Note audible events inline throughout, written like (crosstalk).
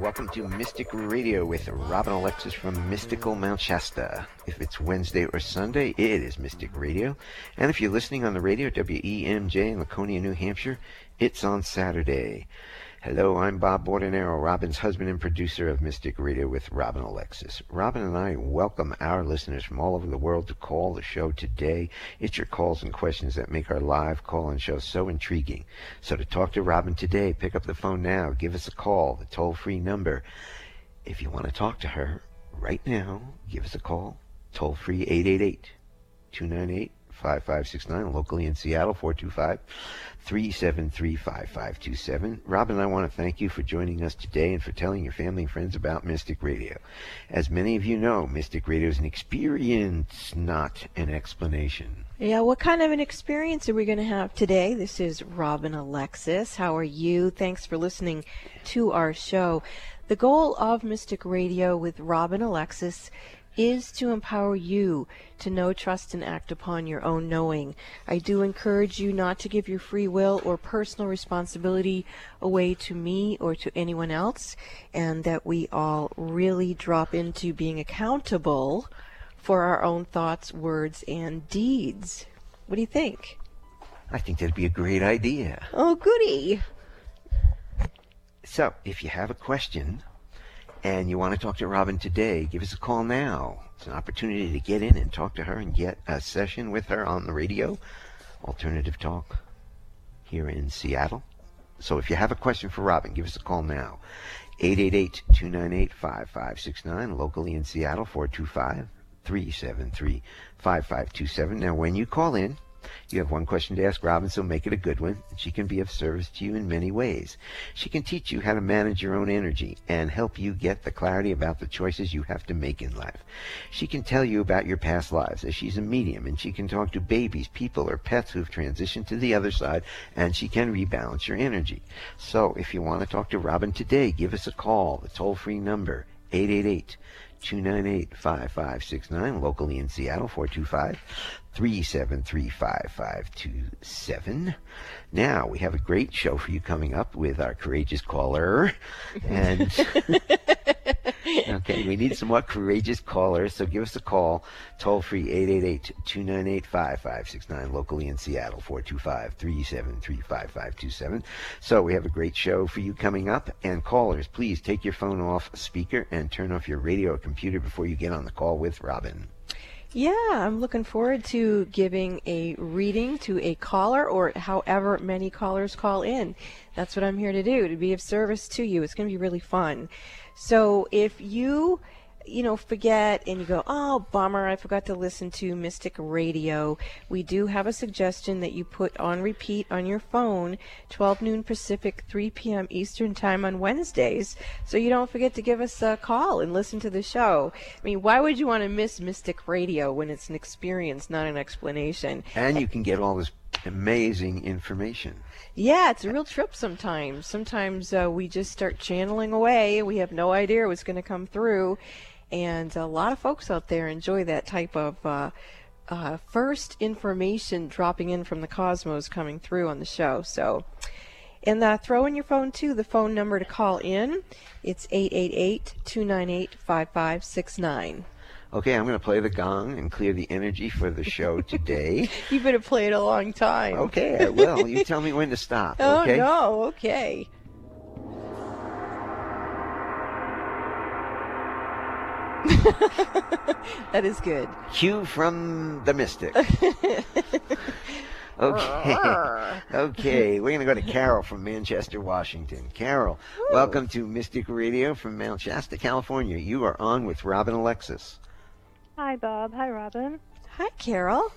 Welcome to Mystic Radio with Robin Alexis from Mystical Mount Shasta. If it's Wednesday or Sunday, it is Mystic Radio. And if you're listening on the radio, WEMJ in Laconia, New Hampshire, it's on Saturday. Hello, I'm Bob Bordenero, Robin's husband and producer of Mystic Radio with Robin Alexis. Robin and I welcome our listeners from all over the world to call the show today. It's your calls and questions that make our live call-in show so intriguing. So to talk to Robin today, pick up the phone now, give us a call, the toll-free number. If you want to talk to her right now, give us a call, toll-free 888 298 5569 locally in Seattle 425 373 5527. Robin, I want to thank you for joining us today and for telling your family and friends about Mystic Radio. As many of you know, Mystic Radio is an experience, not an explanation. Yeah, what kind of an experience are we going to have today? This is Robin Alexis. How are you? Thanks for listening to our show. The goal of Mystic Radio with Robin Alexis is to empower you to know, trust, and act upon your own knowing. I do encourage you not to give your free will or personal responsibility away to me or to anyone else, and that we all really drop into being accountable for our own thoughts, words, and deeds. What do you think? I think that'd be a great idea. Oh, goody. So, if you have a question and you want to talk to Robin today, give us a call now. It's an opportunity to get in and talk to her and get a session with her on the radio, Alternative Talk, here in Seattle. So if you have a question for Robin, give us a call now. 888-298-5569, locally in Seattle, 425-373-5527. Now, when you call in, you have one question to ask Robin, so make it a good one. She can be of service to you in many ways. She can teach you how to manage your own energy and help you get the clarity about the choices you have to make in life. She can tell you about your past lives as she's a medium and she can talk to babies, people, or pets who've transitioned to the other side and she can rebalance your energy. So if you want to talk to Robin today, give us a call. The toll-free number, 888 298 5569, locally in Seattle, 425 373 5527. Now, we have a great show for you coming up with our courageous caller. And, (laughs) okay, we need some more courageous callers, so give us a call, toll free 888 298 5569, locally in Seattle, 425 373 5527. So, we have a great show for you coming up. And callers, please take your phone off speaker and turn off your radio or computer before you get on the call with Robin. Yeah, I'm looking forward to giving a reading to a caller or however many callers call in. That's what I'm here to do, to be of service to you. It's going to be really fun. So if you you know, forget and you go, oh, bummer, I forgot to listen to Mystic Radio, we do have a suggestion that you put on repeat on your phone, 12 noon Pacific, 3 p.m. Eastern Time on Wednesdays, so you don't forget to give us a call and listen to the show. I mean, why would you want to miss Mystic Radio when it's an experience, not an explanation? And you can get all this amazing information. Yeah, it's a real trip sometimes. Sometimes uh, we just start channeling away. We have no idea what's going to come through and a lot of folks out there enjoy that type of uh, uh, first information dropping in from the cosmos coming through on the show. So, and uh, throw in your phone too the phone number to call in. It's 888 298 5569. Okay, I'm going to play the gong and clear the energy for the show today. (laughs) You've been playing a long time. Okay, I will. You tell me when to stop. (laughs) Oh, okay? no, okay. (laughs) that is good. Cue from the mystic. (laughs) okay. okay. We're going to go to Carol from Manchester, Washington. Carol, Ooh. welcome to Mystic Radio from Mount Shasta, California. You are on with Robin Alexis. Hi, Bob. Hi, Robin. Hi, Carol.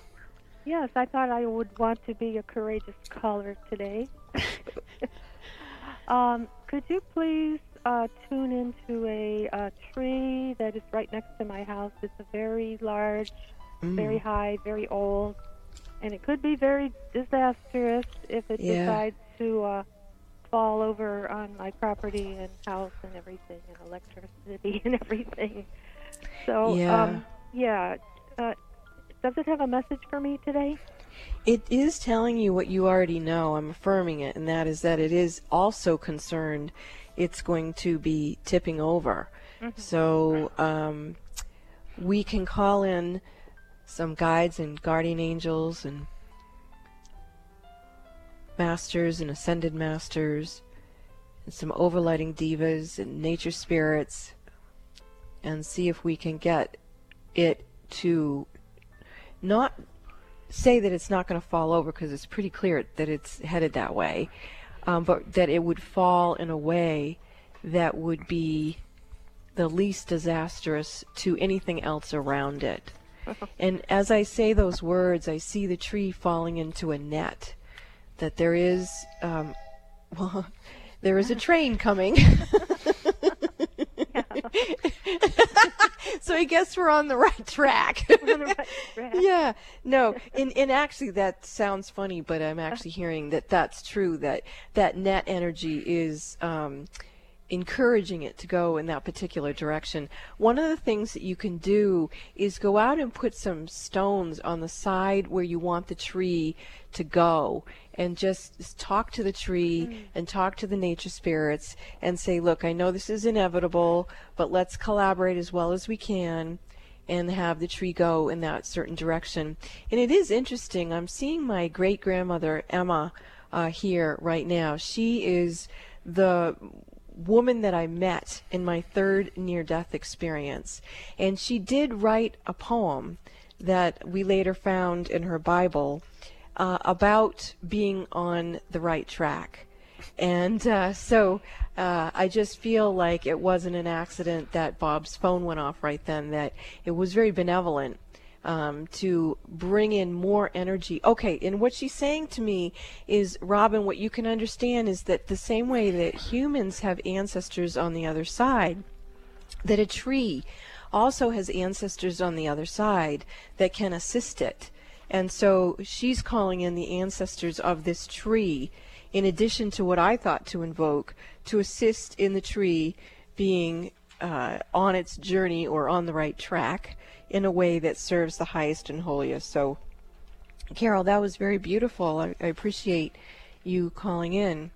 Yes, I thought I would want to be a courageous caller today. (laughs) um, could you please uh, tune into a, a tree that is right next to my house. It's a very large, mm. very high, very old, and it could be very disastrous if it yeah. decides to uh, fall over on my property and house and everything, and electricity (laughs) and everything. So, yeah, um, yeah. Uh, does it have a message for me today? It is telling you what you already know. I'm affirming it, and that is that it is also concerned it's going to be tipping over. Mm-hmm. So um, we can call in some guides and guardian angels and masters and ascended masters and some overlighting divas and nature spirits and see if we can get it to not say that it's not going to fall over because it's pretty clear that it's headed that way, um, but that it would fall in a way that would be the least disastrous to anything else around it. (laughs) and as I say those words, I see the tree falling into a net. That there is, um, (laughs) well, there is a train coming. (laughs) (laughs) so I guess we're on the right track. (laughs) The right track. (laughs) yeah, no, and and actually that sounds funny, but I'm actually hearing that that's true. That that net energy is. Um, encouraging it to go in that particular direction. One of the things that you can do is go out and put some stones on the side where you want the tree to go and just talk to the tree and talk to the nature spirits and say, look, I know this is inevitable, but let's collaborate as well as we can and have the tree go in that certain direction. And it is interesting. I'm seeing my great grandmother Emma uh, here right now. She is the woman that I met in my third near death experience. And she did write a poem that we later found in her Bible uh, about being on the right track. And uh, so uh, I just feel like it wasn't an accident that Bob's phone went off right then, that it was very benevolent um, to bring in more energy. Okay, and what she's saying to me is, Robin, what you can understand is that the same way that humans have ancestors on the other side, that a tree also has ancestors on the other side that can assist it. And so she's calling in the ancestors of this tree, in addition to what I thought to invoke, to assist in the tree being uh, on its journey or on the right track in a way that serves the highest and holiest. So, Carol, that was very beautiful. I, I appreciate you calling in.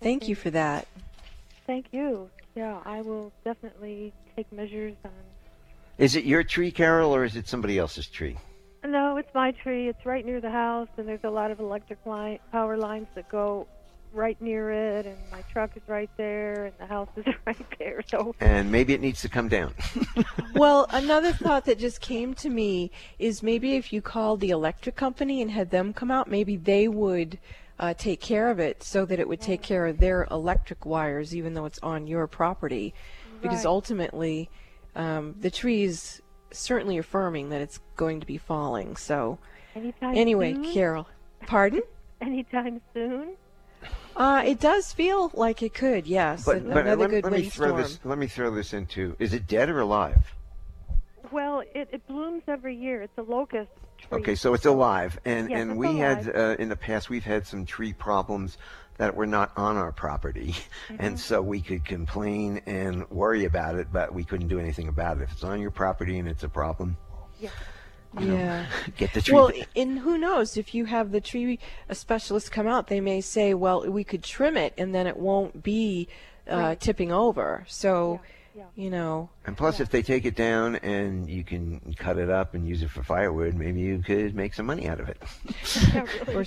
Thank you for that. Thank you. Yeah, I will definitely take measures on. Is it your tree, Carol, or is it somebody else's tree? No, it's my tree. It's right near the house, and there's a lot of electric line, power lines that go right near it, and my truck is right there, and the house is (laughs) right there. So And maybe it needs to come down. (laughs) Well, another thought that just came to me is maybe if you called the electric company and had them come out, maybe they would uh, take care of it so that it would take care of their electric wires, even though it's on your property. Because Right. ultimately, um, the tree is certainly affirming that it's going to be falling. So, anytime anyway, soon, Carol, pardon? (laughs) anytime soon. Uh, it does feel like it could, yes. But, but another let, good let me throw windstorm. this. Let me throw this into. Is it dead or alive? Well, it, it blooms every year. It's a locust tree. Okay, so it's alive, and Yes, and it's we had uh, in the past we've had some tree problems that were not on our property, Mm-hmm. and so we could complain and worry about it, but we couldn't do anything about it. If it's on your property and it's a problem, Yeah. Yeah. (laughs) get the tree. Well, down. and who knows if you have the tree a specialist come out, they may say, well, we could trim it and then it won't be uh, Right. tipping over. So, Yeah. you know, And plus, if they take it down and you can cut it up and use it for firewood, maybe you could make some money out of it. (laughs) yeah really. or,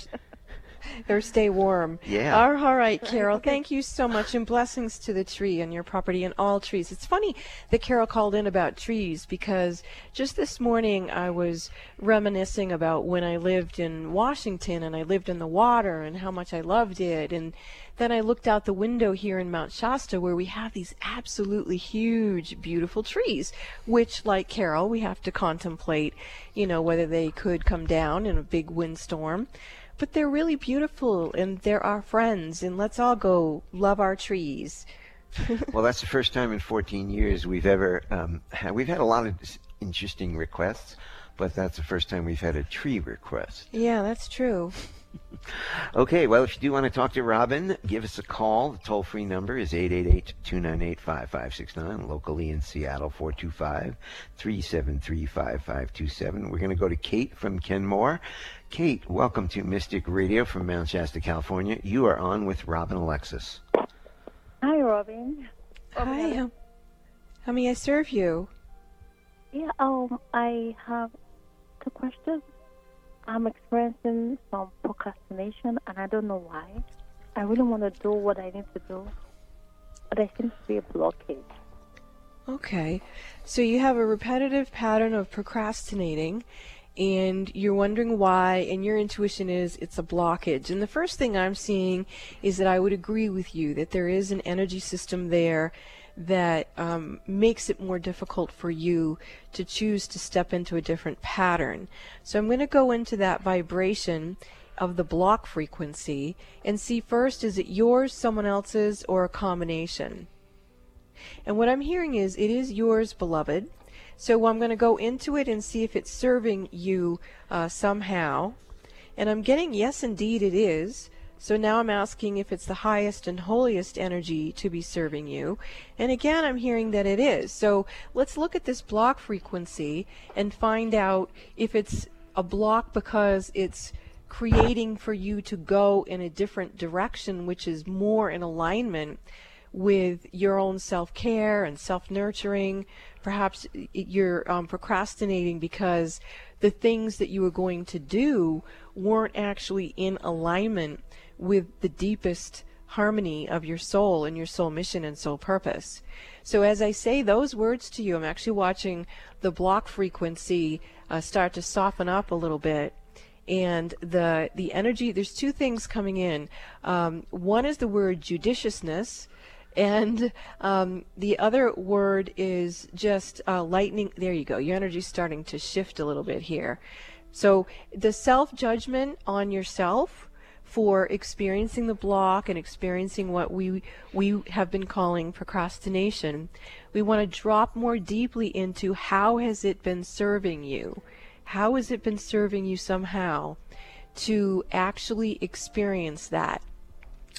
(laughs) or stay warm. Yeah. All all right, Carol. okay. Thank you so much, and blessings to the tree and your property and all trees. It's funny that Carol called in about trees because just this morning I was reminiscing about when I lived in Washington and I lived in the water and how much I loved it. And then I looked out the window here in Mount Shasta where we have these absolutely huge, beautiful trees, which, like Carol, we have to contemplate, you know, whether they could come down in a big windstorm but they're really beautiful and they're our friends and let's all go love our trees (laughs) well, that's the first time in 14 years we've ever um, we've had a lot of interesting requests, but that's the first time we've had a tree request. yeah that's true Okay, well, if you do want to talk to Robin, give us a call. The toll free number is 888 298 5569, locally in Seattle, 425 373 5527. We're going to go to Kate from Kenmore. Kate, welcome to Mystic Radio from Mount Shasta, California. You are on with Robin Alexis. Hi, Robin. Hi. How, how may I serve you? Yeah, um, I have two questions. I'm experiencing some procrastination, and I don't know why. I really want to do what I need to do, but there seems to be a blockage. Okay. So you have a repetitive pattern of procrastinating and you're wondering why and your intuition is it's a blockage. And the first thing I'm seeing is that I would agree with you that there is an energy system there that um, makes it more difficult for you to choose to step into a different pattern. So I'm going to go into that vibration of the block frequency and see first is it yours, someone else's, or a combination. And what I'm hearing is it is yours, beloved. So I'm going to go into it and see if it's serving you uh, somehow. And I'm getting yes, indeed, it is. So now I'm asking if it's the highest and holiest energy to be serving you. And again, I'm hearing that it is. So let's look at this block frequency and find out if it's a block because it's creating for you to go in a different direction, which is more in alignment with your own self care and self nurturing. Perhaps you're um, procrastinating because the things that you were going to do weren't actually in alignment with the deepest harmony of your soul and your soul mission and soul purpose. So as I say those words to you, I'm actually watching the block frequency uh, start to soften up a little bit and the the energy there's two things coming in um, one is the word judiciousness and um, the other word is just uh, lightning. There you go. Your energy's starting to shift a little bit here. So the self judgment on yourself for experiencing the block and experiencing what we we have been calling procrastination. We want to drop more deeply into how has it been serving you? How has it been serving you somehow to actually experience that?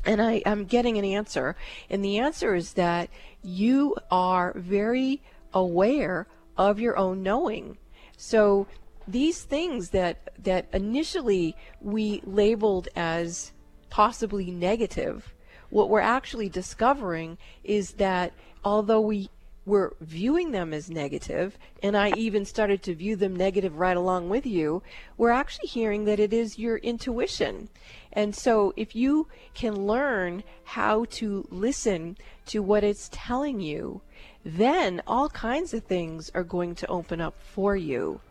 and I, am getting an answer. And the answer is that you are very aware of your own knowing. So these things that that initially we labeled as possibly negative, what we're actually discovering is that although we were viewing them as negative, and I even started to view them negative right along with you, we're actually hearing that it is your intuition. And so if you can learn how to listen to what it's telling you, then all kinds of things are going to open up for you.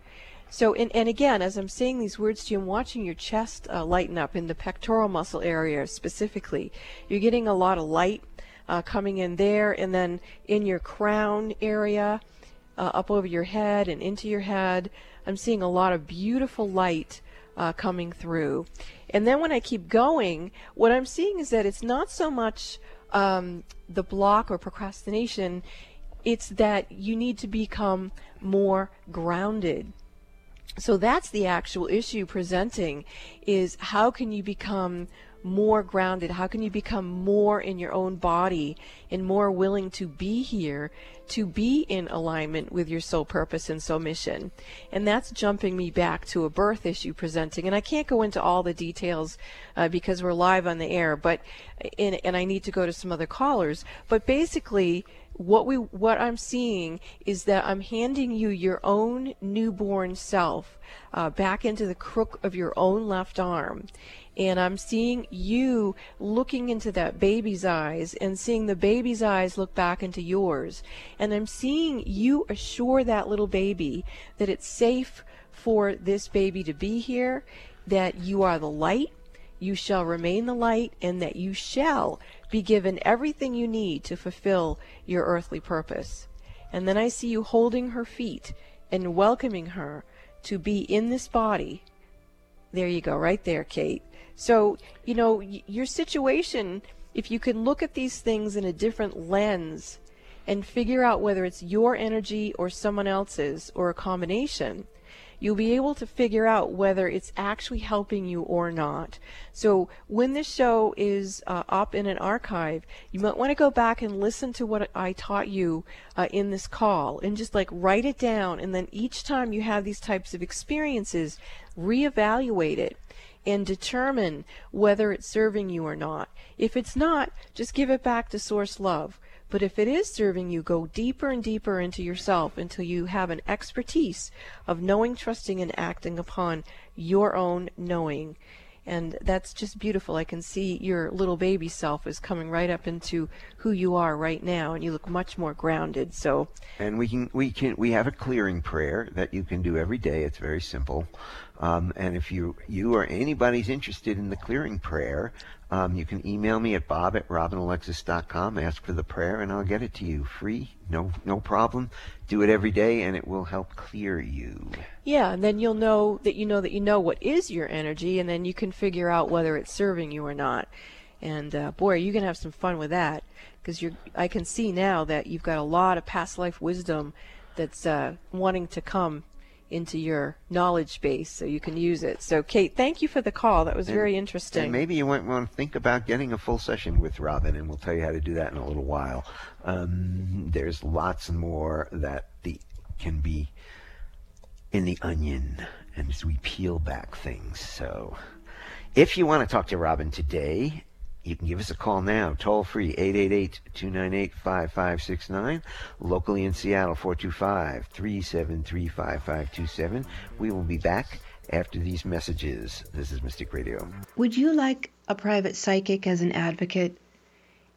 So, and, and again, as I'm saying these words to you, I'm watching your chest uh, lighten up in the pectoral muscle area specifically. You're getting a lot of light uh, coming in there, and then in your crown area, uh, up over your head and into your head. I'm seeing a lot of beautiful light uh, coming through. And then when I keep going, what I'm seeing is that it's not so much um, the block or procrastination, it's that you need to become more grounded. So that's the actual issue presenting is how can you become more grounded? How can you become more in your own body and more willing to be here, to be in alignment with your soul purpose and soul mission? And that's jumping me back to a birth issue presenting. And I can't go into all the details uh, because we're live on the air, but and, and I need to go to some other callers. But basically, what we what I'm seeing is that I'm handing you your own newborn self uh, back into the crook of your own left arm, and I'm seeing you looking into that baby's eyes and seeing the baby's eyes look back into yours, and I'm seeing you assure that little baby that it's safe for this baby to be here, that you are the light you shall remain the light, and that you shall be given everything you need to fulfill your earthly purpose. And then I see you holding her feet and welcoming her to be in this body. There you go, right there, Kate. So, you know, your situation, if you can look at these things in a different lens and figure out whether it's your energy or someone else's or a combination, you'll be able to figure out whether it's actually helping you or not. So when this show is uh, up in an archive, you might want to go back and listen to what I taught you uh, in this call and just like write it down. And then each time you have these types of experiences, reevaluate it and determine whether it's serving you or not. If it's not, just give it back to Source Love. But if it is serving you, go deeper and deeper into yourself until you have an expertise of knowing, trusting, and acting upon your own knowing and that's just beautiful. I can see your little baby self is coming right up into who you are right now, and you look much more grounded. So, and we can we can we have a clearing prayer that you can do every day. It's very simple, um, and if you you or anybody's interested in the clearing prayer, um, you can email me at bob at robinalexis.com, ask for the prayer, and I'll get it to you free, no no problem. Do it every day, and it will help clear you. Yeah, and then you'll know that you know that you know what is your energy, and then you can figure out whether it's serving you or not. And uh, boy, you can have some fun with that because you're. I can see now that you've got a lot of past life wisdom that's uh, wanting to come into your knowledge base so you can use it. So, Kate, thank you for the call. That was and, very interesting. And maybe you might want to think about getting a full session with Robin, and we'll tell you how to do that in a little while. Um, there's lots more that the can be in the onion, and as we peel back things. So, if you want to talk to Robin today, you can give us a call now, toll free, 888-298-5569. Locally in Seattle, 425-373-5527. We will be back after these messages. This is Mystic Radio. Would you like a private psychic as an advocate?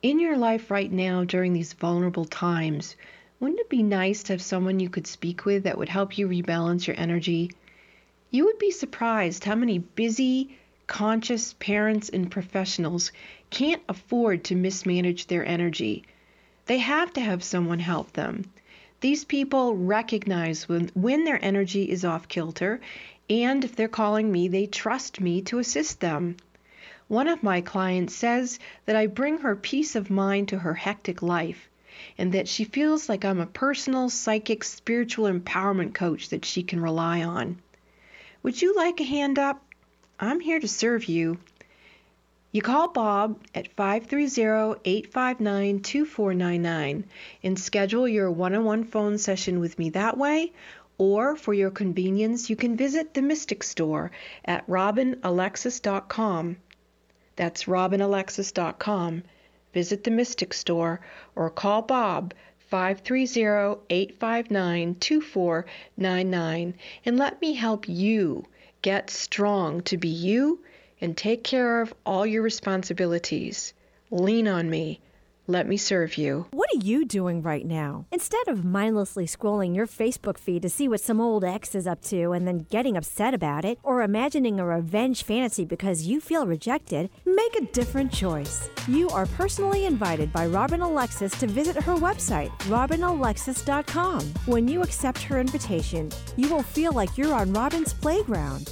In your life right now, during these vulnerable times, wouldn't it be nice to have someone you could speak with that would help you rebalance your energy? You would be surprised how many busy, conscious parents and professionals can't afford to mismanage their energy. They have to have someone help them. These people recognize when, when their energy is off kilter, and if they're calling me, they trust me to assist them. One of my clients says that I bring her peace of mind to her hectic life, and that she feels like I'm a personal, psychic, spiritual empowerment coach that she can rely on. Would you like a hand up? I'm here to serve you. You call Bob at 530-859-2499 and schedule your one-on-one phone session with me that way, or for your convenience, you can visit the Mystic Store at robinalexis.com. That's robinalexis.com. Visit the Mystic Store or call Bob 530-859-2499 and let me help you Get strong to be you and take care of all your responsibilities. Lean on me. Let me serve you. What are you doing right now? Instead of mindlessly scrolling your Facebook feed to see what some old ex is up to and then getting upset about it, or imagining a revenge fantasy because you feel rejected, make a different choice. You are personally invited by Robin Alexis to visit her website, robinalexis.com. When you accept her invitation, you will feel like you're on Robin's playground.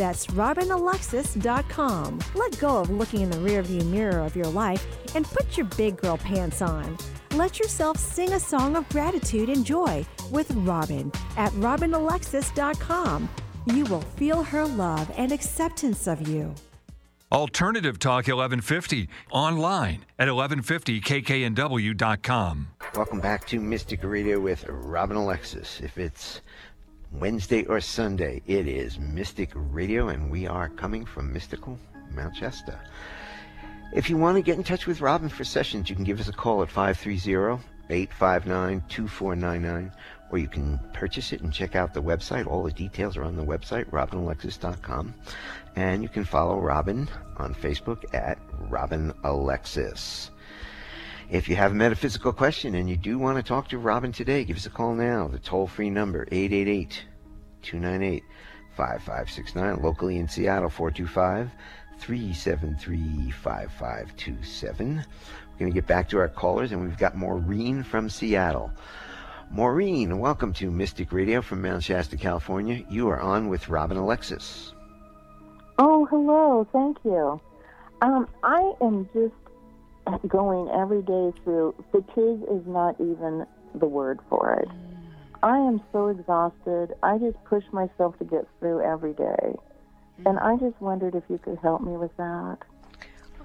That's robinalexis.com. Let go of looking in the rearview mirror of your life and put your big girl pants on. Let yourself sing a song of gratitude and joy with Robin at robinalexis.com. You will feel her love and acceptance of you. Alternative Talk 1150 online at 1150kknw.com. Welcome back to Mystic Radio with Robin Alexis. If it's Wednesday or Sunday, it is Mystic Radio, and we are coming from Mystical Shasta. If you want to get in touch with Robin for sessions, you can give us a call at 530-859-2499, or you can purchase it and check out the website. All the details are on the website, robinalexis.com. And you can follow Robin on Facebook at Robin Alexis. If you have a metaphysical question and you do want to talk to Robin today, give us a call now. The toll free number, 888 298 5569. Locally in Seattle, 425 373 5527. We're going to get back to our callers, and we've got Maureen from Seattle. Maureen, welcome to Mystic Radio from Mount Shasta, California. You are on with Robin Alexis. Oh, hello. Thank you. Um, I am just going every day through fatigue is not even the word for it. I am so exhausted. I just push myself to get through every day. And I just wondered if you could help me with that.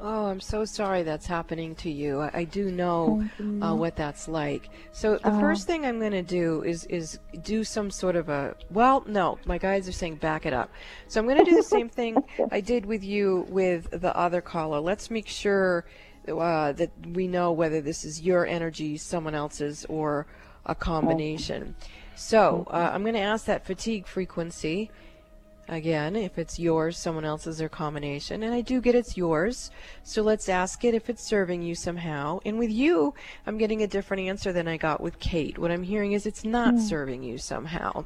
Oh, I'm so sorry that's happening to you. I, I do know uh, what that's like. So the Uh, first thing I'm going to do is is do some sort of a well, no, my guys are saying back it up. So I'm going to do the same thing (laughs) I did with you with the other caller. Let's make sure uh, that we know whether this is your energy, someone else's, or a combination. So uh, I'm going to ask that fatigue frequency again if it's yours someone else's or combination. And i do get it's yours so let's ask it if it's serving you somehow. And with you i'm getting a different answer than i got with kate. What i'm hearing is it's not serving you somehow.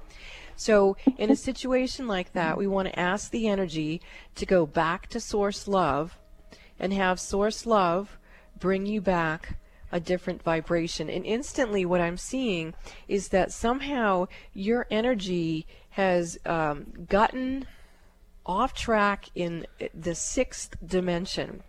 So in a situation like that we want to ask the energy to go back to source love and have source love bring you back a different vibration. And instantly, what I'm seeing is that somehow your energy has um, gotten off track in the sixth dimension.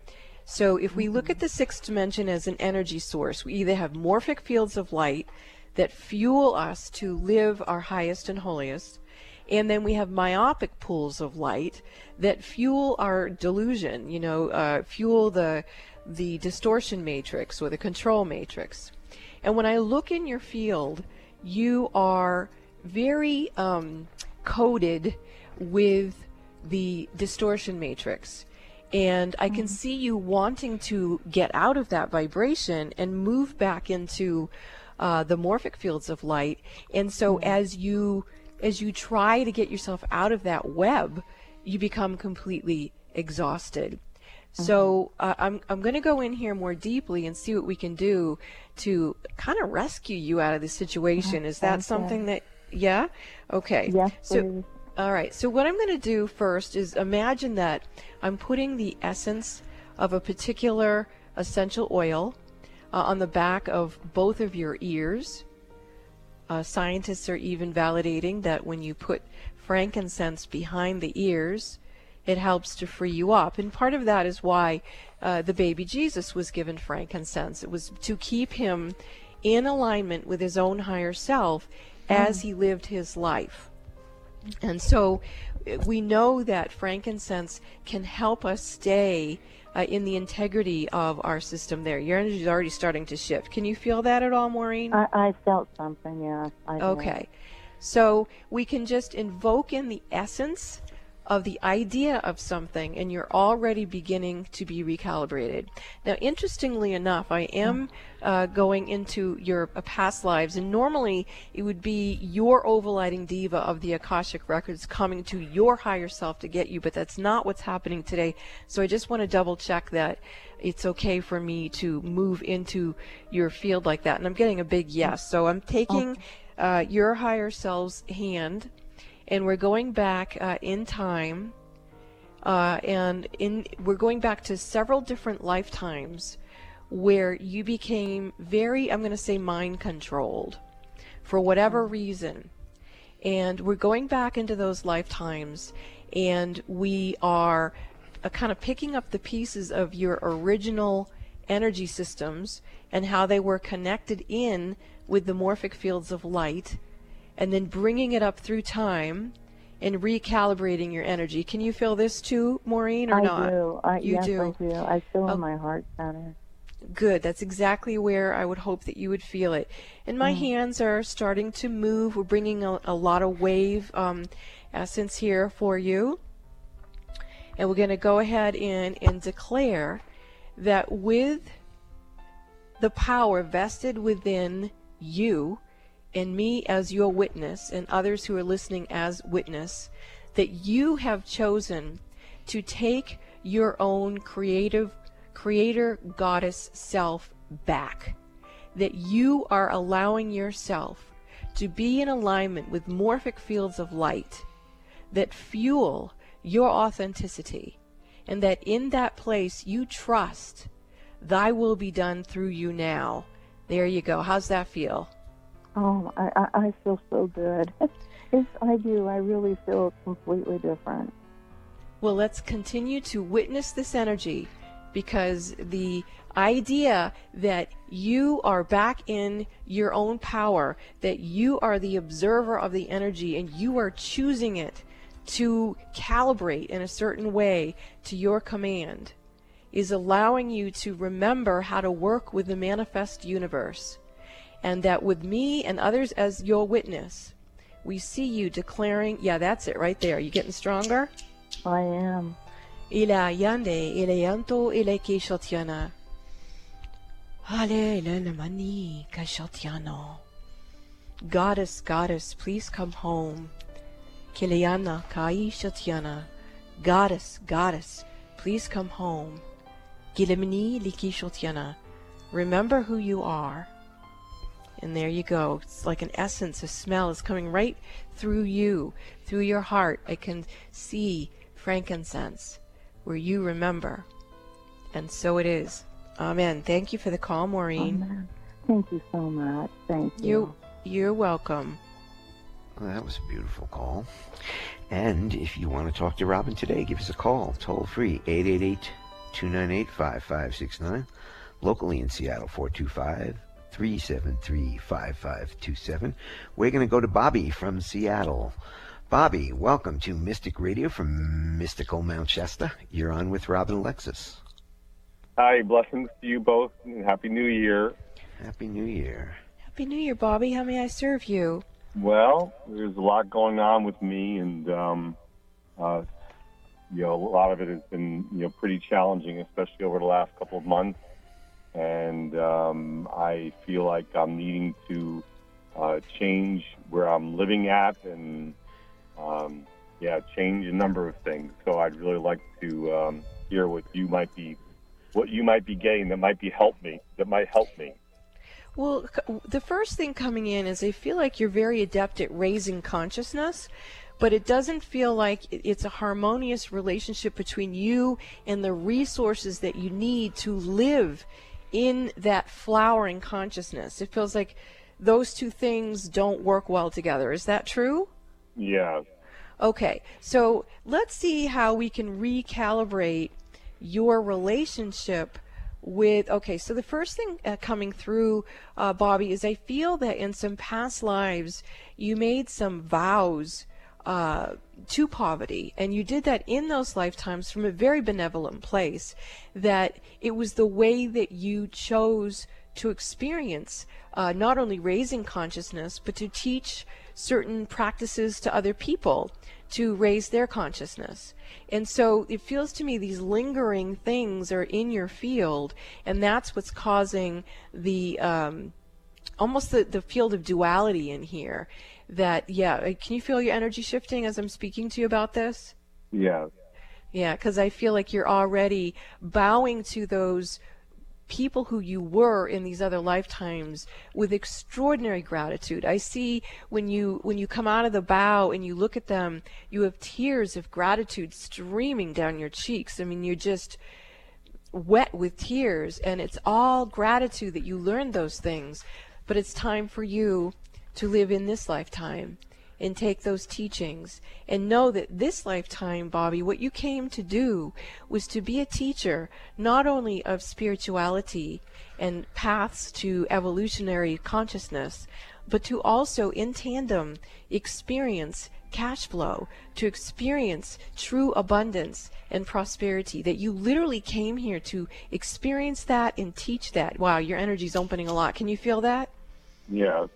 So, if we look at the sixth dimension as an energy source, we either have morphic fields of light that fuel us to live our highest and holiest, and then we have myopic pools of light that fuel our delusion, you know, uh, fuel the the distortion matrix or the control matrix. And when I look in your field, you are very um, coded with the distortion matrix. And I can see you wanting to get out of that vibration and move back into uh, the morphic fields of light. And so as you as you try to get yourself out of that web, you become completely exhausted. So uh, I'm I'm going to go in here more deeply and see what we can do to kind of rescue you out of this situation. Is that something that yeah? Okay. Yes, So please. all right. So what I'm going to do first is imagine that I'm putting the essence of a particular essential oil uh, on the back of both of your ears. Uh, scientists are even validating that when you put frankincense behind the ears, it helps to free you up. And part of that is why uh, the baby Jesus was given frankincense. It was to keep him in alignment with his own higher self as he lived his life. And so uh, we know that frankincense can help us stay uh, in the integrity of our system there. Your energy is already starting to shift. Can you feel that at all, Maureen? I, I felt something, yeah. I. Okay. So we can just invoke in the essence of the idea of something, and you're already beginning to be recalibrated. Now, interestingly enough, I am uh, going into your uh, past lives, and normally it would be your overlighting diva of the Akashic records coming to your higher self to get you, but that's not what's happening today. So I just want to double check that it's okay for me to move into your field like that. And I'm getting a big yes. So I'm taking uh, your higher self's hand and we're going back uh, in time uh, and in we're going back to several different lifetimes where you became very i'm going to say mind controlled for whatever reason. And we're going back into those lifetimes and we are uh, kind of picking up the pieces of your original energy systems and how they were connected in with the morphic fields of light and then bringing it up through time and recalibrating your energy. Can you feel this too, Maureen, or I not? do. I, you yes, do. I do. I feel Oh. in my heart center. Good. That's exactly where I would hope that you would feel it. And my hands are starting to move. We're bringing a, a lot of wave um, essence here for you. And we're going to go ahead and, and declare that with the power vested within you and me as your witness and others who are listening as witness, that you have chosen to take your own creative creator goddess self back. That you are allowing yourself to be in alignment with morphic fields of light that fuel your authenticity, and that in that place you trust, Thy will be done through you now. There you go. How's that feel? Oh, I, I, feel so good. Yes, I do. I really feel completely different. Well, let's continue to witness this energy because the idea that you are back in your own power, that you are the observer of the energy and you are choosing it to calibrate in a certain way to your command, is allowing you to remember how to work with the manifest universe. And that with me and others as your witness, we see you declaring, yeah, that's it right there. You getting stronger? I am. Ila yande, ila yanto, ila kishotiana. Hale mani kashotiano. Goddess, goddess, please come home. Kiliana kai shotiana. Goddess, goddess, please come home. Gilimini liki shotiana. Remember who you are. And there you go. It's like an essence, a smell is coming right through you, through your heart. I can see frankincense where you remember. And so it is. Amen. Thank you for the call, Maureen. Amen. Thank you so much. Thank you. You you're welcome. Well, that was a beautiful call. And if you want to talk to Robin today, give us a call. Toll free 888 298 5569. Locally in Seattle 425 373 5527. We're going to go to Bobby from Seattle. Bobby, welcome to Mystic Radio from Mystical Mount Shasta. You're on with Robin Alexis. Hi, blessings to you both, and Happy New Year. Happy New Year. Happy New Year, Bobby. How may I serve you? Well, there's a lot going on with me, and um, uh, you know, a lot of it has been you know pretty challenging, especially over the last couple of months. And um, I feel like I'm needing to uh, change where I'm living at, and um, yeah, change a number of things. So I'd really like to um, hear what you might be, what you might be getting that might be help me, that might help me. Well, the first thing coming in is I feel like you're very adept at raising consciousness, but it doesn't feel like it's a harmonious relationship between you and the resources that you need to live in that flowering consciousness. It feels like those two things don't work well together. Is that true? Yeah. Okay, so let's see how we can recalibrate your relationship with. Okay, so the first thing uh, coming through, uh, Bobby, is I feel that in some past lives you made some vows uh, to poverty, and you did that in those lifetimes from a very benevolent place. That it was the way that you chose to experience uh, not only raising consciousness, but to teach certain practices to other people to raise their consciousness. And so it feels to me these lingering things are in your field, and that's what's causing the um, almost the, the field of duality in here. That, yeah, uh, can you feel your energy shifting as I'm speaking to you about this? Yeah. Yeah, because I feel like you're already bowing to those people who you were in these other lifetimes with extraordinary gratitude. I see when you when you come out of the bow and you look at them, you have tears of gratitude streaming down your cheeks. I mean, you're just wet with tears and it's all gratitude that you learned those things. But it's time for you to live in this lifetime and take those teachings and know that this lifetime, Bobby, what you came to do was to be a teacher not only of spirituality and paths to evolutionary consciousness, but to also, in tandem, experience cash flow, to experience true abundance and prosperity. That you literally came here to experience that and teach that. Wow, your energy's opening a lot. Can you feel that? Yeah.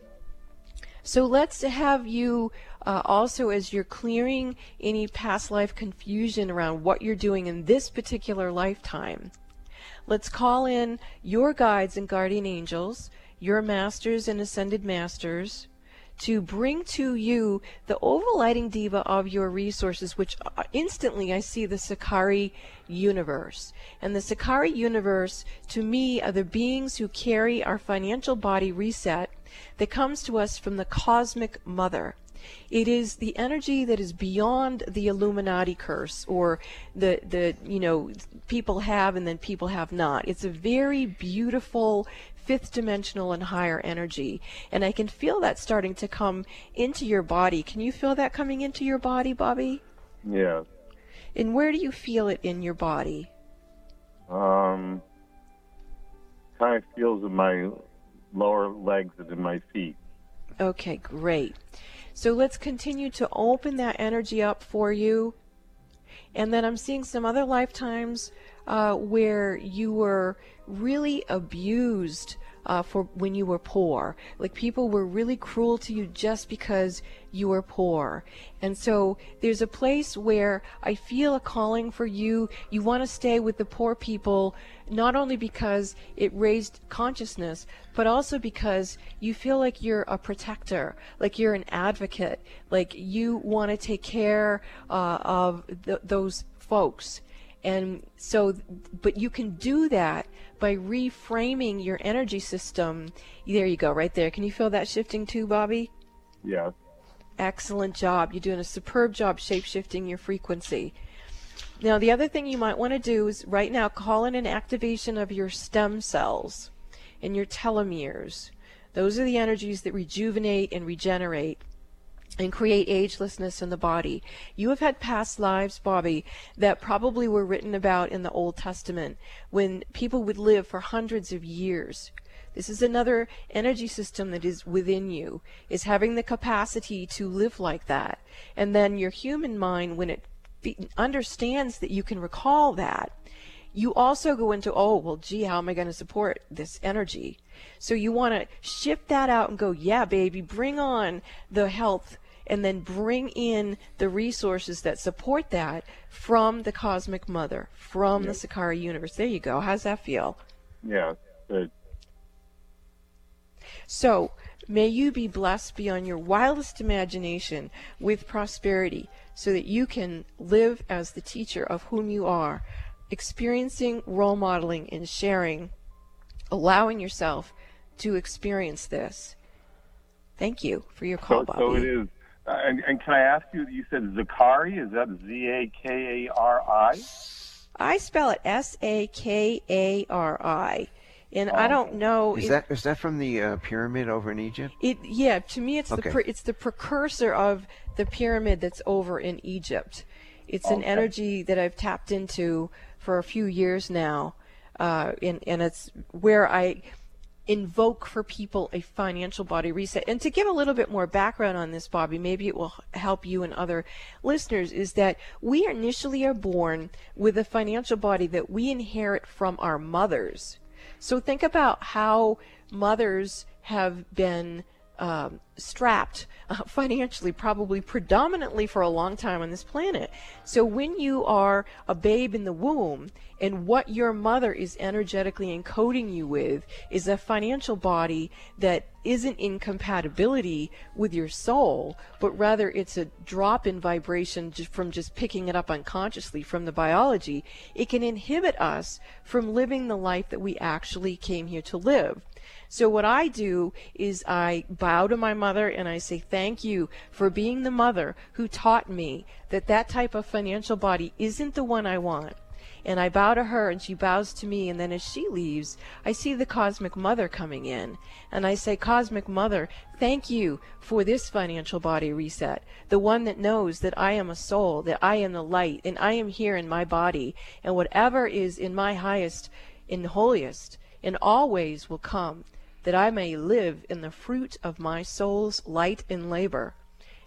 So let's have you uh, also, as you're clearing any past life confusion around what you're doing in this particular lifetime, let's call in your guides and guardian angels, your masters and ascended masters, to bring to you the overlighting diva of your resources, which uh, instantly I see the Sakari universe. And the Sakari universe, to me, are the beings who carry our financial body reset that comes to us from the cosmic mother. It is the energy that is beyond the Illuminati curse or the the you know people have and then people have not. It's a very beautiful fifth dimensional and higher energy. And I can feel that starting to come into your body. Can you feel that coming into your body, Bobby? Yeah. And where do you feel it in your body? Um, kind of feels in my lower legs and in my feet. Okay, great. So let's continue to open that energy up for you. And then I'm seeing some other lifetimes uh, where you were really abused uh, for when you were poor. Like people were really cruel to you just because you were poor. And so there's a place where I feel a calling for you. You want to stay with the poor people, not only because it raised consciousness, but also because you feel like you're a protector, like you're an advocate, like you want to take care uh, of th- those folks. And so, but you can do that by reframing your energy system. There you go, right there. Can you feel that shifting too, Bobby? Yeah. Excellent job. You're doing a superb job shape shifting your frequency. Now, the other thing you might want to do is right now call in an activation of your stem cells and your telomeres. Those are the energies that rejuvenate and regenerate and create agelessness in the body. You have had past lives, Bobby, that probably were written about in the Old Testament when people would live for hundreds of years. This is another energy system that is within you, is having the capacity to live like that. And then your human mind, when it understands that you can recall that, you also go into, oh, well, gee, how am I going to support this energy? So you want to shift that out and go, yeah, baby, bring on the health and then bring in the resources that support that from the cosmic mother, from the Sakari universe. There you go. How's that feel? Yeah, good. So, may you be blessed beyond your wildest imagination with prosperity so that you can live as the teacher of whom you are, experiencing, role modeling, and sharing, allowing yourself to experience this. Thank you for your call, so, Bobby. So it is uh, and, and, can I ask you? You said Zakari. Is that Z A K A R I? I spell it S A K A R I, and oh. I don't know. Is that is that from the uh, pyramid over in Egypt? It yeah. To me, it's okay. the pre, it's the precursor of the pyramid that's over in Egypt. It's okay. an energy that I've tapped into for a few years now, uh, and and it's where I invoke for people a financial body reset. And to give a little bit more background on this, Bobby, maybe it will help you and other listeners, is that we initially are born with a financial body that we inherit from our mothers. So think about how mothers have been um, strapped uh, (laughs) financially, probably predominantly for a long time on this planet. So when you are a babe in the womb and what your mother is energetically encoding you with is a financial body that isn't in compatibility with your soul, but rather it's a drop in vibration just from just picking it up unconsciously from the biology, it can inhibit us from living the life that we actually came here to live. So what I do is I bow to my mother and I say thank you for being the mother who taught me that that type of financial body isn't the one I want. And I bow to her and she bows to me and then as she leaves, I see the cosmic mother coming in and I say cosmic mother, thank you for this financial body reset. The one that knows that I am a soul, that I am the light and I am here in my body and whatever is in my highest in holiest in all ways will come that I may live in the fruit of my soul's light and labor.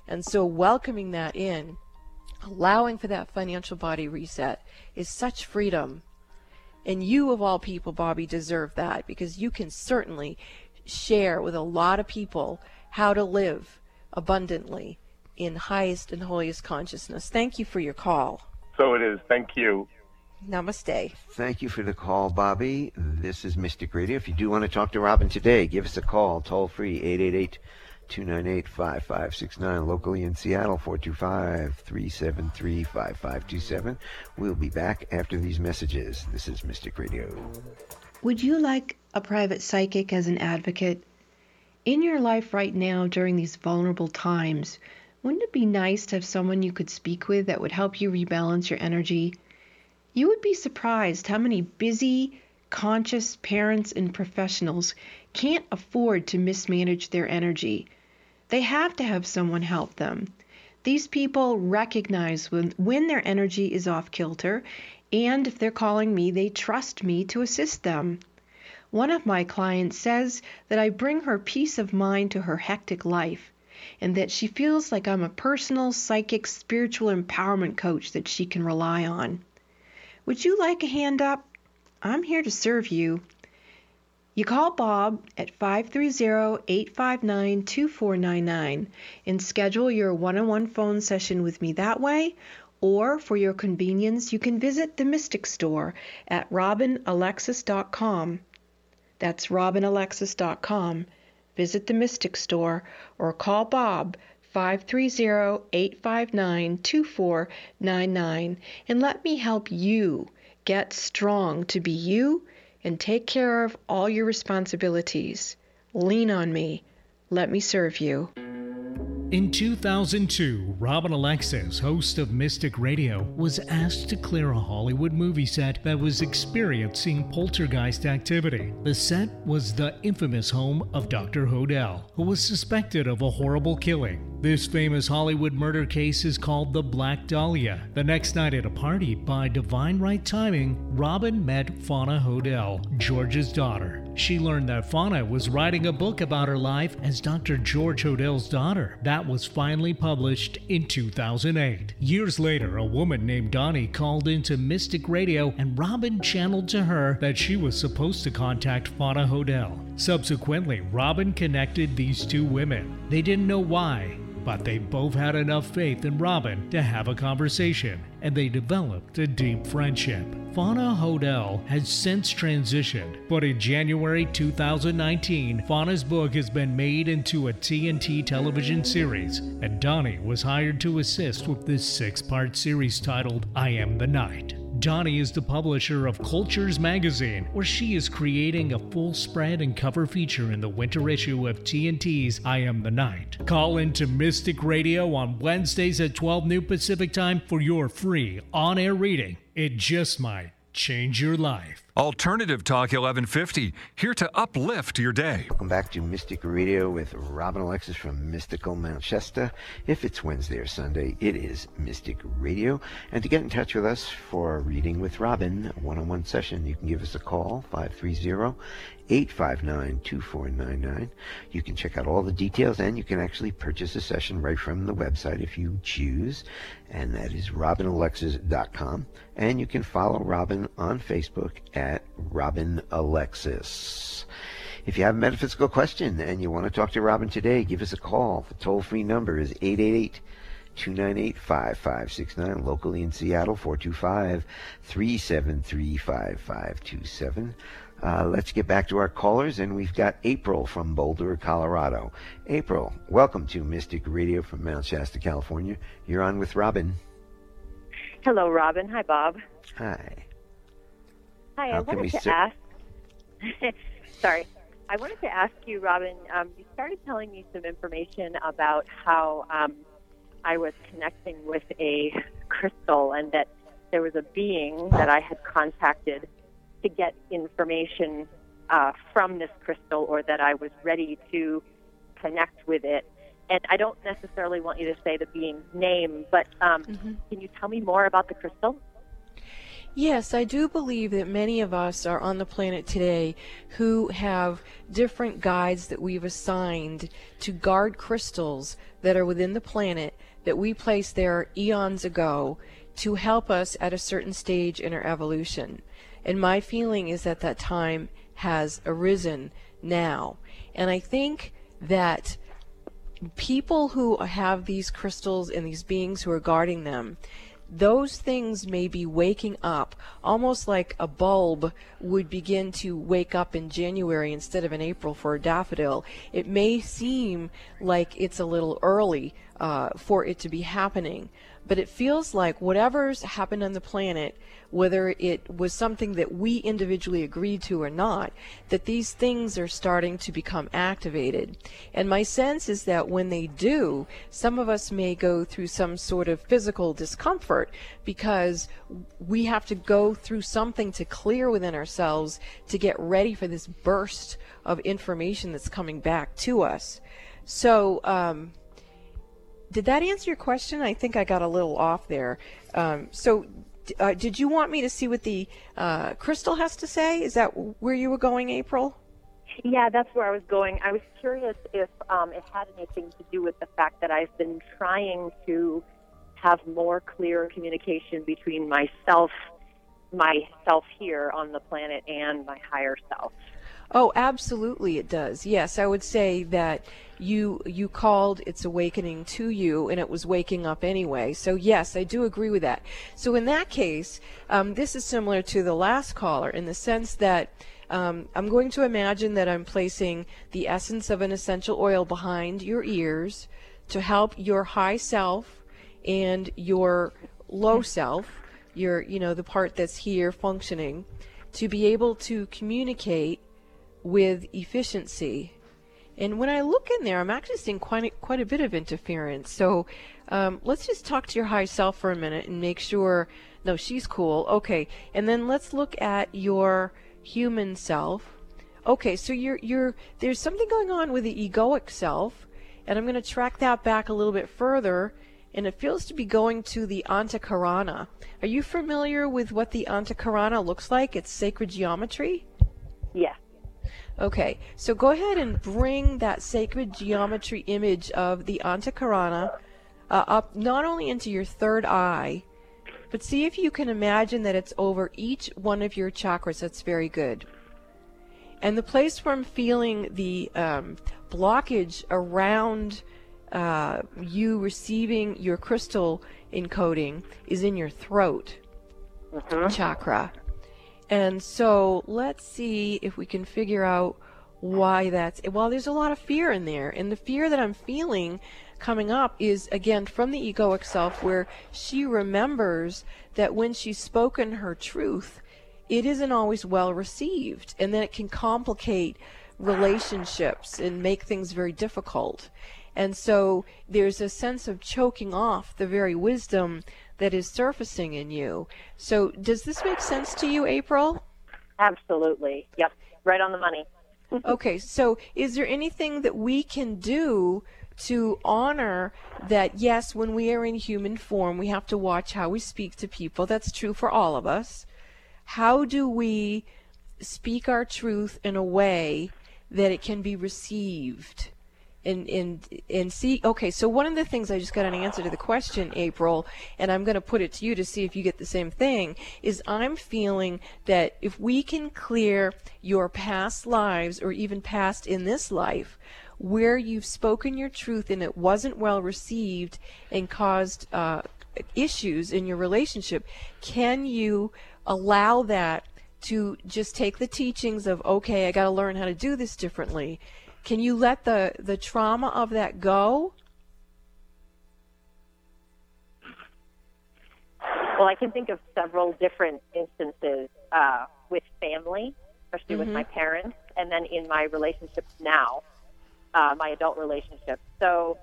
And so welcoming that in, allowing for that financial body reset is such freedom. And you, of all people, Bobby, deserve that because you can certainly share with a lot of people how to live abundantly in highest and holiest consciousness. Thank you for your call. So it is. Thank you. Namaste. Thank you for the call, Bobby. This is Mystic Radio. If you do want to talk to Robin today, give us a call, toll free, 888 298 5569. Locally in Seattle, 425 373 5527. We'll be back after these messages. This is Mystic Radio. Would you like a private psychic as an advocate? In your life right now, during these vulnerable times, Wouldn't it be nice to have someone you could speak with that would help you rebalance your energy? You would be surprised how many busy, conscious parents and professionals can't afford to mismanage their energy. They have to have someone help them. These people recognize when, when their energy is off kilter, and if they're calling me, they trust me to assist them. One of my clients says that I bring her peace of mind to her hectic life, and that she feels like I'm a personal, psychic, spiritual empowerment coach that she can rely on. Would you like a hand up? I'm here to serve you. You call Bob at 530 859 2499 and schedule your one on one phone session with me that way. Or, for your convenience, you can visit the Mystic Store at robinalexis.com. That's robinalexis.com. Visit the Mystic Store or call Bob 530 859 2499 and let me help you get strong to be you and take care of all your responsibilities. Lean on me. Let me serve you. In 2002, Robin Alexis, host of Mystic Radio, was asked to clear a Hollywood movie set that was experiencing poltergeist activity. The set was the infamous home of Dr. Hodel, who was suspected of a horrible killing. This famous Hollywood murder case is called the Black Dahlia. The next night at a party, by divine right timing, Robin met Fauna Hodel, George's daughter. She learned that Fauna was writing a book about her life as Dr. George Hodel's daughter. That was finally published in 2008. Years later, a woman named Donnie called into Mystic Radio and Robin channeled to her that she was supposed to contact Fauna Hodel. Subsequently, Robin connected these two women. They didn't know why, but they both had enough faith in Robin to have a conversation, and they developed a deep friendship. Fauna Hodel has since transitioned, but in January 2019, Fauna's book has been made into a TNT television series, and Donnie was hired to assist with this six part series titled I Am the Night. Donnie is the publisher of Cultures Magazine, where she is creating a full spread and cover feature in the winter issue of TNT's I Am the Night. Call into Mystic Radio on Wednesdays at 12 noon Pacific Time for your free on air reading. It just might change your life. Alternative Talk 1150, here to uplift your day. Welcome back to Mystic Radio with Robin Alexis from Mystical Mount Shasta. If it's Wednesday or Sunday, it is Mystic Radio. And to get in touch with us for a reading with Robin, one on one session, you can give us a call, 530 859 2499. You can check out all the details and you can actually purchase a session right from the website if you choose. And that is robinalexis.com. And you can follow Robin on Facebook at Robin Alexis. If you have a metaphysical question and you want to talk to Robin today, give us a call. The toll free number is 888 298 5569. Locally in Seattle, 425 373 5527. Uh, let's get back to our callers, and we've got April from Boulder, Colorado. April, welcome to Mystic Radio from Mount Shasta, California. You're on with Robin. Hello, Robin. Hi, Bob. Hi. Hi, How I wanted to ask. (laughs) sorry, I wanted to ask you, Robin. Um, you started telling me some information about how um, I was connecting with a crystal, and that there was a being that I had contacted to get information uh, from this crystal, or that I was ready to connect with it. And I don't necessarily want you to say the being's name, but um, can you tell me more about the crystal? Yes, I do believe that many of us are on the planet today who have different guides that we've assigned to guard crystals that are within the planet that we placed there eons ago to help us at a certain stage in our evolution. And my feeling is that that time has arisen now. And I think that people who have these crystals and these beings who are guarding them, those things may be waking up almost like a bulb would begin to wake up in January instead of in April for a daffodil. It may seem like it's a little early uh, for it to be happening. But it feels like whatever's happened on the planet, whether it was something that we individually agreed to or not, that these things are starting to become activated. And my sense is that when they do, some of us may go through some sort of physical discomfort because we have to go through something to clear within ourselves to get ready for this burst of information that's coming back to us. So, um, did that answer your question? I think I got a little off there. Um, so, uh, did you want me to see what the uh, crystal has to say? Is that where you were going, April? Yeah, that's where I was going. I was curious if um, it had anything to do with the fact that I've been trying to have more clear communication between myself, myself here on the planet, and my higher self. Oh, absolutely, it does. Yes, I would say that you you called its awakening to you, and it was waking up anyway. So yes, I do agree with that. So in that case, um, this is similar to the last caller in the sense that. Um, I'm going to imagine that I'm placing the essence of an essential oil behind your ears to help your high self and your low self, your you know the part that's here functioning, to be able to communicate with efficiency. And when I look in there, I'm actually seeing quite a, quite a bit of interference. So um, let's just talk to your high self for a minute and make sure. No, she's cool. Okay, and then let's look at your human self. Okay, so you're you're there's something going on with the egoic self, and I'm going to track that back a little bit further. And it feels to be going to the Antakarana. Are you familiar with what the Antakarana looks like? It's sacred geometry. Yes. Okay, so go ahead and bring that sacred geometry image of the Antakarana uh, up not only into your third eye, but see if you can imagine that it's over each one of your chakras. That's very good. And the place where I'm feeling the um, blockage around uh, you receiving your crystal encoding is in your throat mm-hmm. chakra. And so let's see if we can figure out why that's. Well, there's a lot of fear in there. And the fear that I'm feeling coming up is, again, from the egoic self, where she remembers that when she's spoken her truth, it isn't always well received. And then it can complicate relationships and make things very difficult. And so there's a sense of choking off the very wisdom that is surfacing in you. So, does this make sense to you, April? Absolutely. Yep. Right on the money. (laughs) okay. So, is there anything that we can do to honor that, yes, when we are in human form, we have to watch how we speak to people? That's true for all of us. How do we speak our truth in a way that it can be received? And and and see okay so one of the things i just got an answer to the question april and i'm going to put it to you to see if you get the same thing is i'm feeling that if we can clear your past lives or even past in this life where you've spoken your truth and it wasn't well received and caused uh, issues in your relationship can you allow that to just take the teachings of okay i got to learn how to do this differently can you let the, the trauma of that go? Well, I can think of several different instances uh, with family, especially mm-hmm. with my parents, and then in my relationships now, uh, my adult relationships. So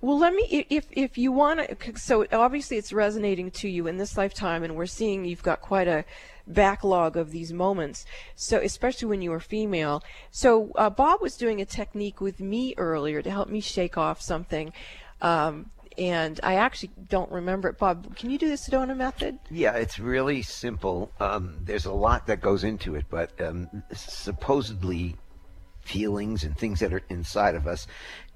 well, let me, if, if you want to, so obviously it's resonating to you in this lifetime, and we're seeing you've got quite a backlog of these moments. So, especially when you were female. So, uh, Bob was doing a technique with me earlier to help me shake off something. Um, and I actually don't remember it. Bob, can you do the Sedona method? Yeah, it's really simple. Um, there's a lot that goes into it, but um, supposedly feelings and things that are inside of us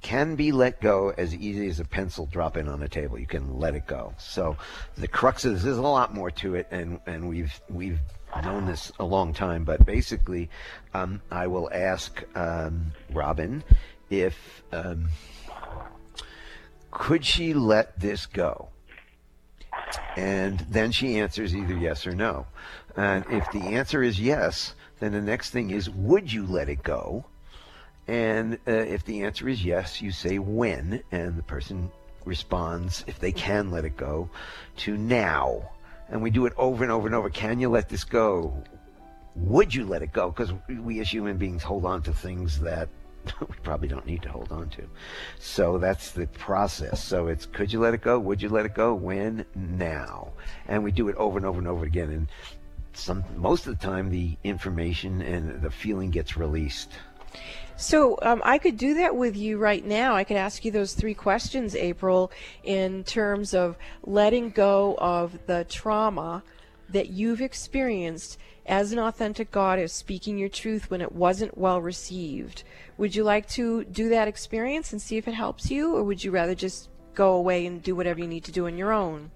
can be let go as easy as a pencil dropping on a table. You can let it go. So the crux of this is a lot more to it, and, and we've we've known this a long time. But basically, um, I will ask um, Robin if um, could she let this go, and then she answers either yes or no. And if the answer is yes, then the next thing is would you let it go? And uh, if the answer is yes, you say when, and the person responds, if they can let it go, to now. And we do it over and over and over. Can you let this go? Would you let it go? Because we as human beings hold on to things that (laughs) we probably don't need to hold on to. So that's the process. So it's could you let it go? Would you let it go? When? Now. And we do it over and over and over again. And some most of the time the information and the feeling gets released. So um, I could do that with you right now. I could ask you those three questions, April, in terms of letting go of the trauma that you've experienced as an authentic goddess, speaking your truth when it wasn't well received. Would you like to do that experience and see if it helps you, or would you rather just go away and do whatever you need to do on your own?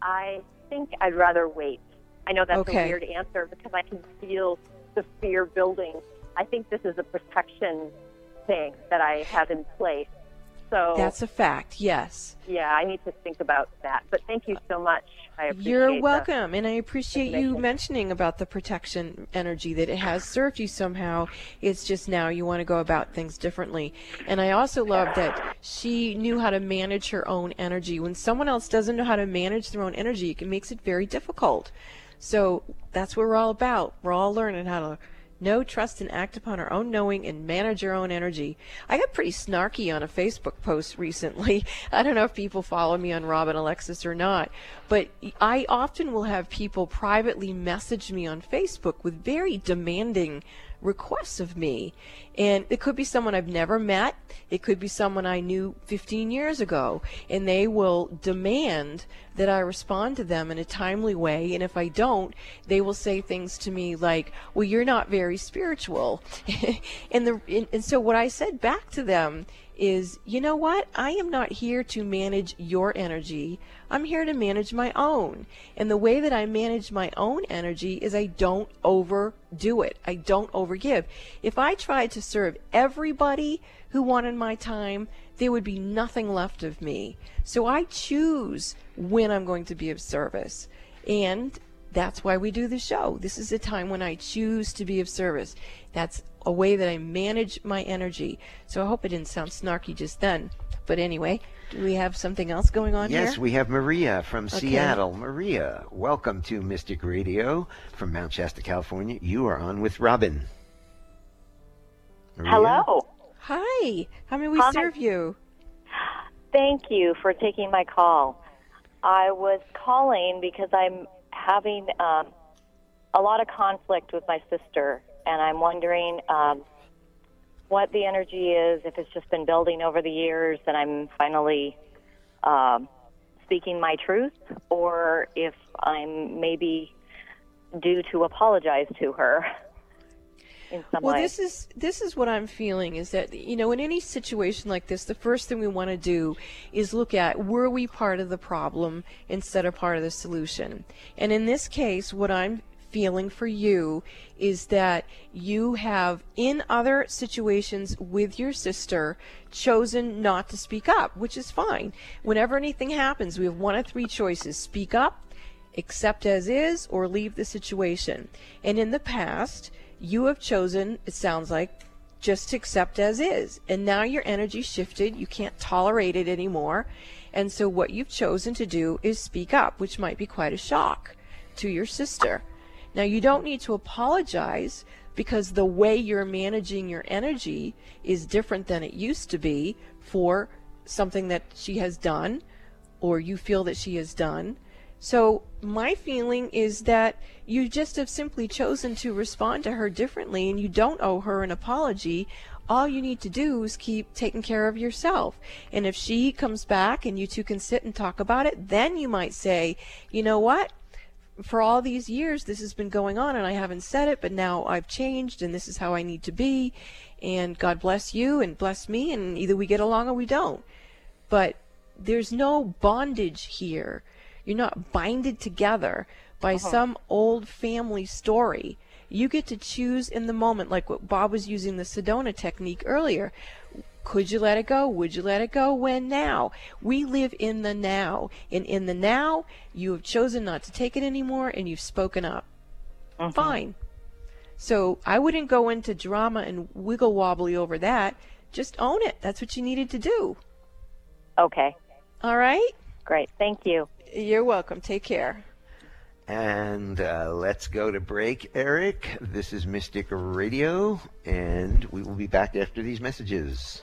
I think I'd rather wait. I know that's Okay. a weird answer because I can feel the fear building. I think this is a protection thing that I have in place. So That's a fact, yes. yeah, I need to think about that. But thank you so much. I appreciate You're the- welcome, and I appreciate you mentioning about the protection energy that it has served you somehow. It's just now you want to go about things differently. And I also love that she knew how to manage her own energy. When someone else doesn't know how to manage their own energy, it makes it very difficult. So that's what we're all about. We're all learning how to know, trust, and act upon our own knowing and manage our own energy. I got pretty snarky on a Facebook post recently. (laughs) I don't know if people follow me on Robin Alexis or not, but I often will have people privately message me on Facebook with very demanding requests of me. And it could be someone I've never met, it could be someone I knew 15 years ago, and they will demand that I respond to them in a timely way. And if I don't, they will say things to me like, Well, you're not very spiritual. (laughs) and, the, and, and so what I said back to them is, you know what? I am not here to manage your energy. I'm here to manage my own. And the way that I manage my own energy is I don't overdo it. I don't overgive. If I tried to serve everybody who wanted my time, there would be nothing left of me. So I choose when I'm going to be of service. And that's why we do the show. This is a time when I choose to be of service. That's a way that I manage my energy. So I hope it didn't sound snarky just then. But anyway, do we have something else going on here? Yes, here? we have Maria from Okay. Seattle. Maria, welcome to Mystic Radio from Mount Shasta, California. You are on with Robin. Maria? Hello. Hi. How may we Hi. serve you? Thank you for taking my call. I was calling because I'm having um, a lot of conflict with my sister, and I'm wondering um, what the energy is, if it's just been building over the years and I'm finally um, speaking my truth, or if I'm maybe due to apologize to her (laughs) in some well way. this is this is what i'm feeling is that you know in any situation like this the first thing we want to do is look at were we part of the problem instead of part of the solution and in this case what i'm feeling for you is that you have in other situations with your sister chosen not to speak up which is fine whenever anything happens we have one of three choices speak up accept as is or leave the situation. And in the past, you have chosen, it sounds like, just to accept as is. And now your energy shifted. You can't tolerate it anymore. And so what you've chosen to do is speak up, which might be quite a shock to your sister. Now you don't need to apologize because the way you're managing your energy is different than it used to be for something that she has done or you feel that she has done. So my feeling is that you just have simply chosen to respond to her differently and you don't owe her an apology. All you need to do is keep taking care of yourself. And if she comes back and you two can sit and talk about it, then you might say, you know what? For all these years, this has been going on and I haven't said it, but now I've changed and this is how I need to be. And God bless you and bless me, and either we get along or we don't. But there's no bondage here. You're not binded together by Uh-huh. some old family story. You get to choose in the moment, like what Bob was using the Sedona technique earlier. Could you let it go? Would you let it go? When now? We live in the now. And in the now, you have chosen not to take it anymore and you've spoken up. Fine. So I wouldn't go into drama and wiggle wobbly over that. Just own it. That's what you needed to do. Okay. All right? Great. Thank you. You're welcome. Take care. And uh, let's go to break, Eric. This is Mystic Radio, and we will be back after these messages.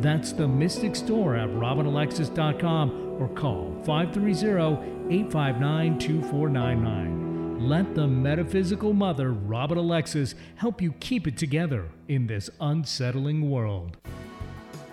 That's the Mystic Store at robinalexis.com or call 530-859-2499. Let the metaphysical mother, Robin Alexis, help you keep it together in this unsettling world.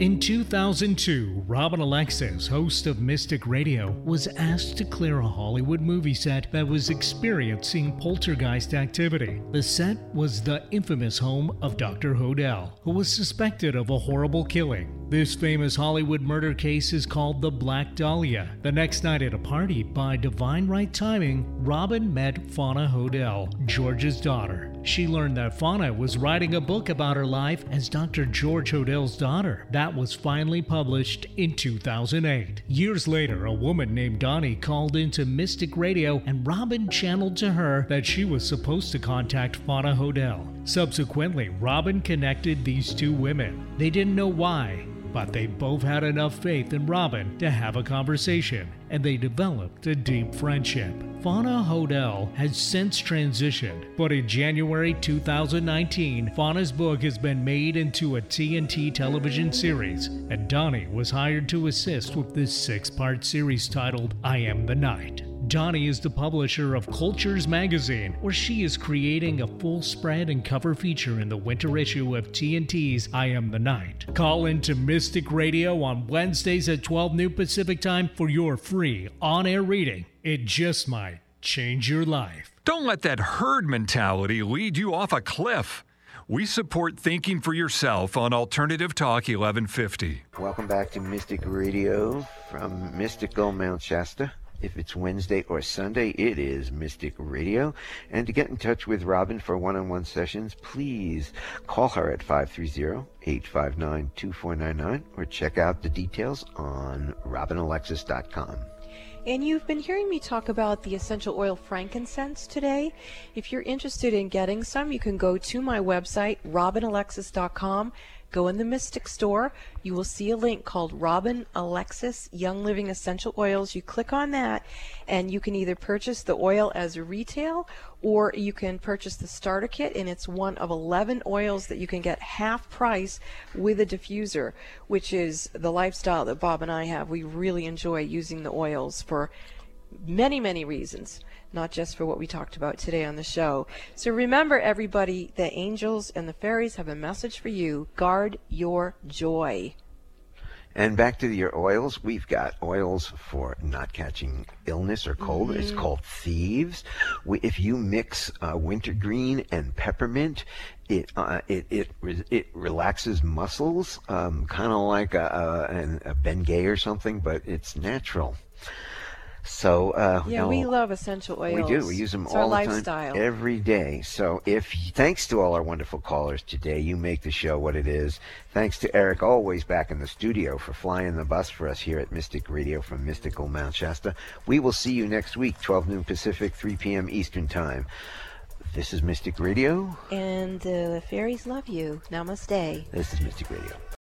In 2002, Robin Alexis, host of Mystic Radio, was asked to clear a Hollywood movie set that was experiencing poltergeist activity. The set was the infamous home of Dr. Hodel, who was suspected of a horrible killing. This famous Hollywood murder case is called the Black Dahlia. The next night at a party, by divine right timing, Robin met Fauna Hodel, George's daughter. She learned that Fauna was writing a book about her life as Dr. George Hodel's daughter. That was finally published in 2008. Years later, a woman named Donnie called into Mystic Radio and Robin channeled to her that she was supposed to contact Fauna Hodel. Subsequently, Robin connected these two women. They didn't know why, but they both had enough faith in Robin to have a conversation, and they developed a deep friendship. Fauna Hodel has since transitioned, but in January 2019, Fauna's book has been made into a TNT television series, and Donnie was hired to assist with this six part series titled I Am the Night. Donnie is the publisher of Cultures magazine, where she is creating a full spread and cover feature in the winter issue of TNT's I Am the Night. Call into Mystic Radio on Wednesdays at 12 noon Pacific time for your free on air reading. It just might change your life. Don't let that herd mentality lead you off a cliff. We support thinking for yourself on Alternative Talk 1150. Welcome back to Mystic Radio from Mystical Mount Shasta. If it's Wednesday or Sunday, it is Mystic Radio. And to get in touch with Robin for one on one sessions, please call her at 530 859 2499 or check out the details on robinalexis.com. And you've been hearing me talk about the essential oil frankincense today. If you're interested in getting some, you can go to my website, robinalexis.com. Go in the Mystic Store. You will see a link called Robin Alexis Young Living Essential Oils. You click on that, and you can either purchase the oil as retail or you can purchase the starter kit, and it's one of 11 oils that you can get half price with a diffuser, which is the lifestyle that Bob and I have. We really enjoy using the oils for many, many reasons, not just for what we talked about today on the show. So remember, everybody, the angels and the fairies have a message for you. Guard your joy. And back to your oils, we've got oils for not catching illness or cold. Mm-hmm. It's called Thieves. We, if you mix uh, wintergreen and peppermint, it uh, it it it relaxes muscles, um, kind of like a, a, a Bengay or something, but it's natural. So uh, yeah, we love essential oils. We do. We use them it's all the time, every day. So if thanks to all our wonderful callers today, you make the show what it is. Thanks to Eric, always back in the studio for flying the bus for us here at Mystic Radio from Mystical Mount Shasta. We will see you next week, 12 noon Pacific, 3 p.m. Eastern Time. This is Mystic Radio. And uh, the fairies love you. Namaste. This is Mystic Radio.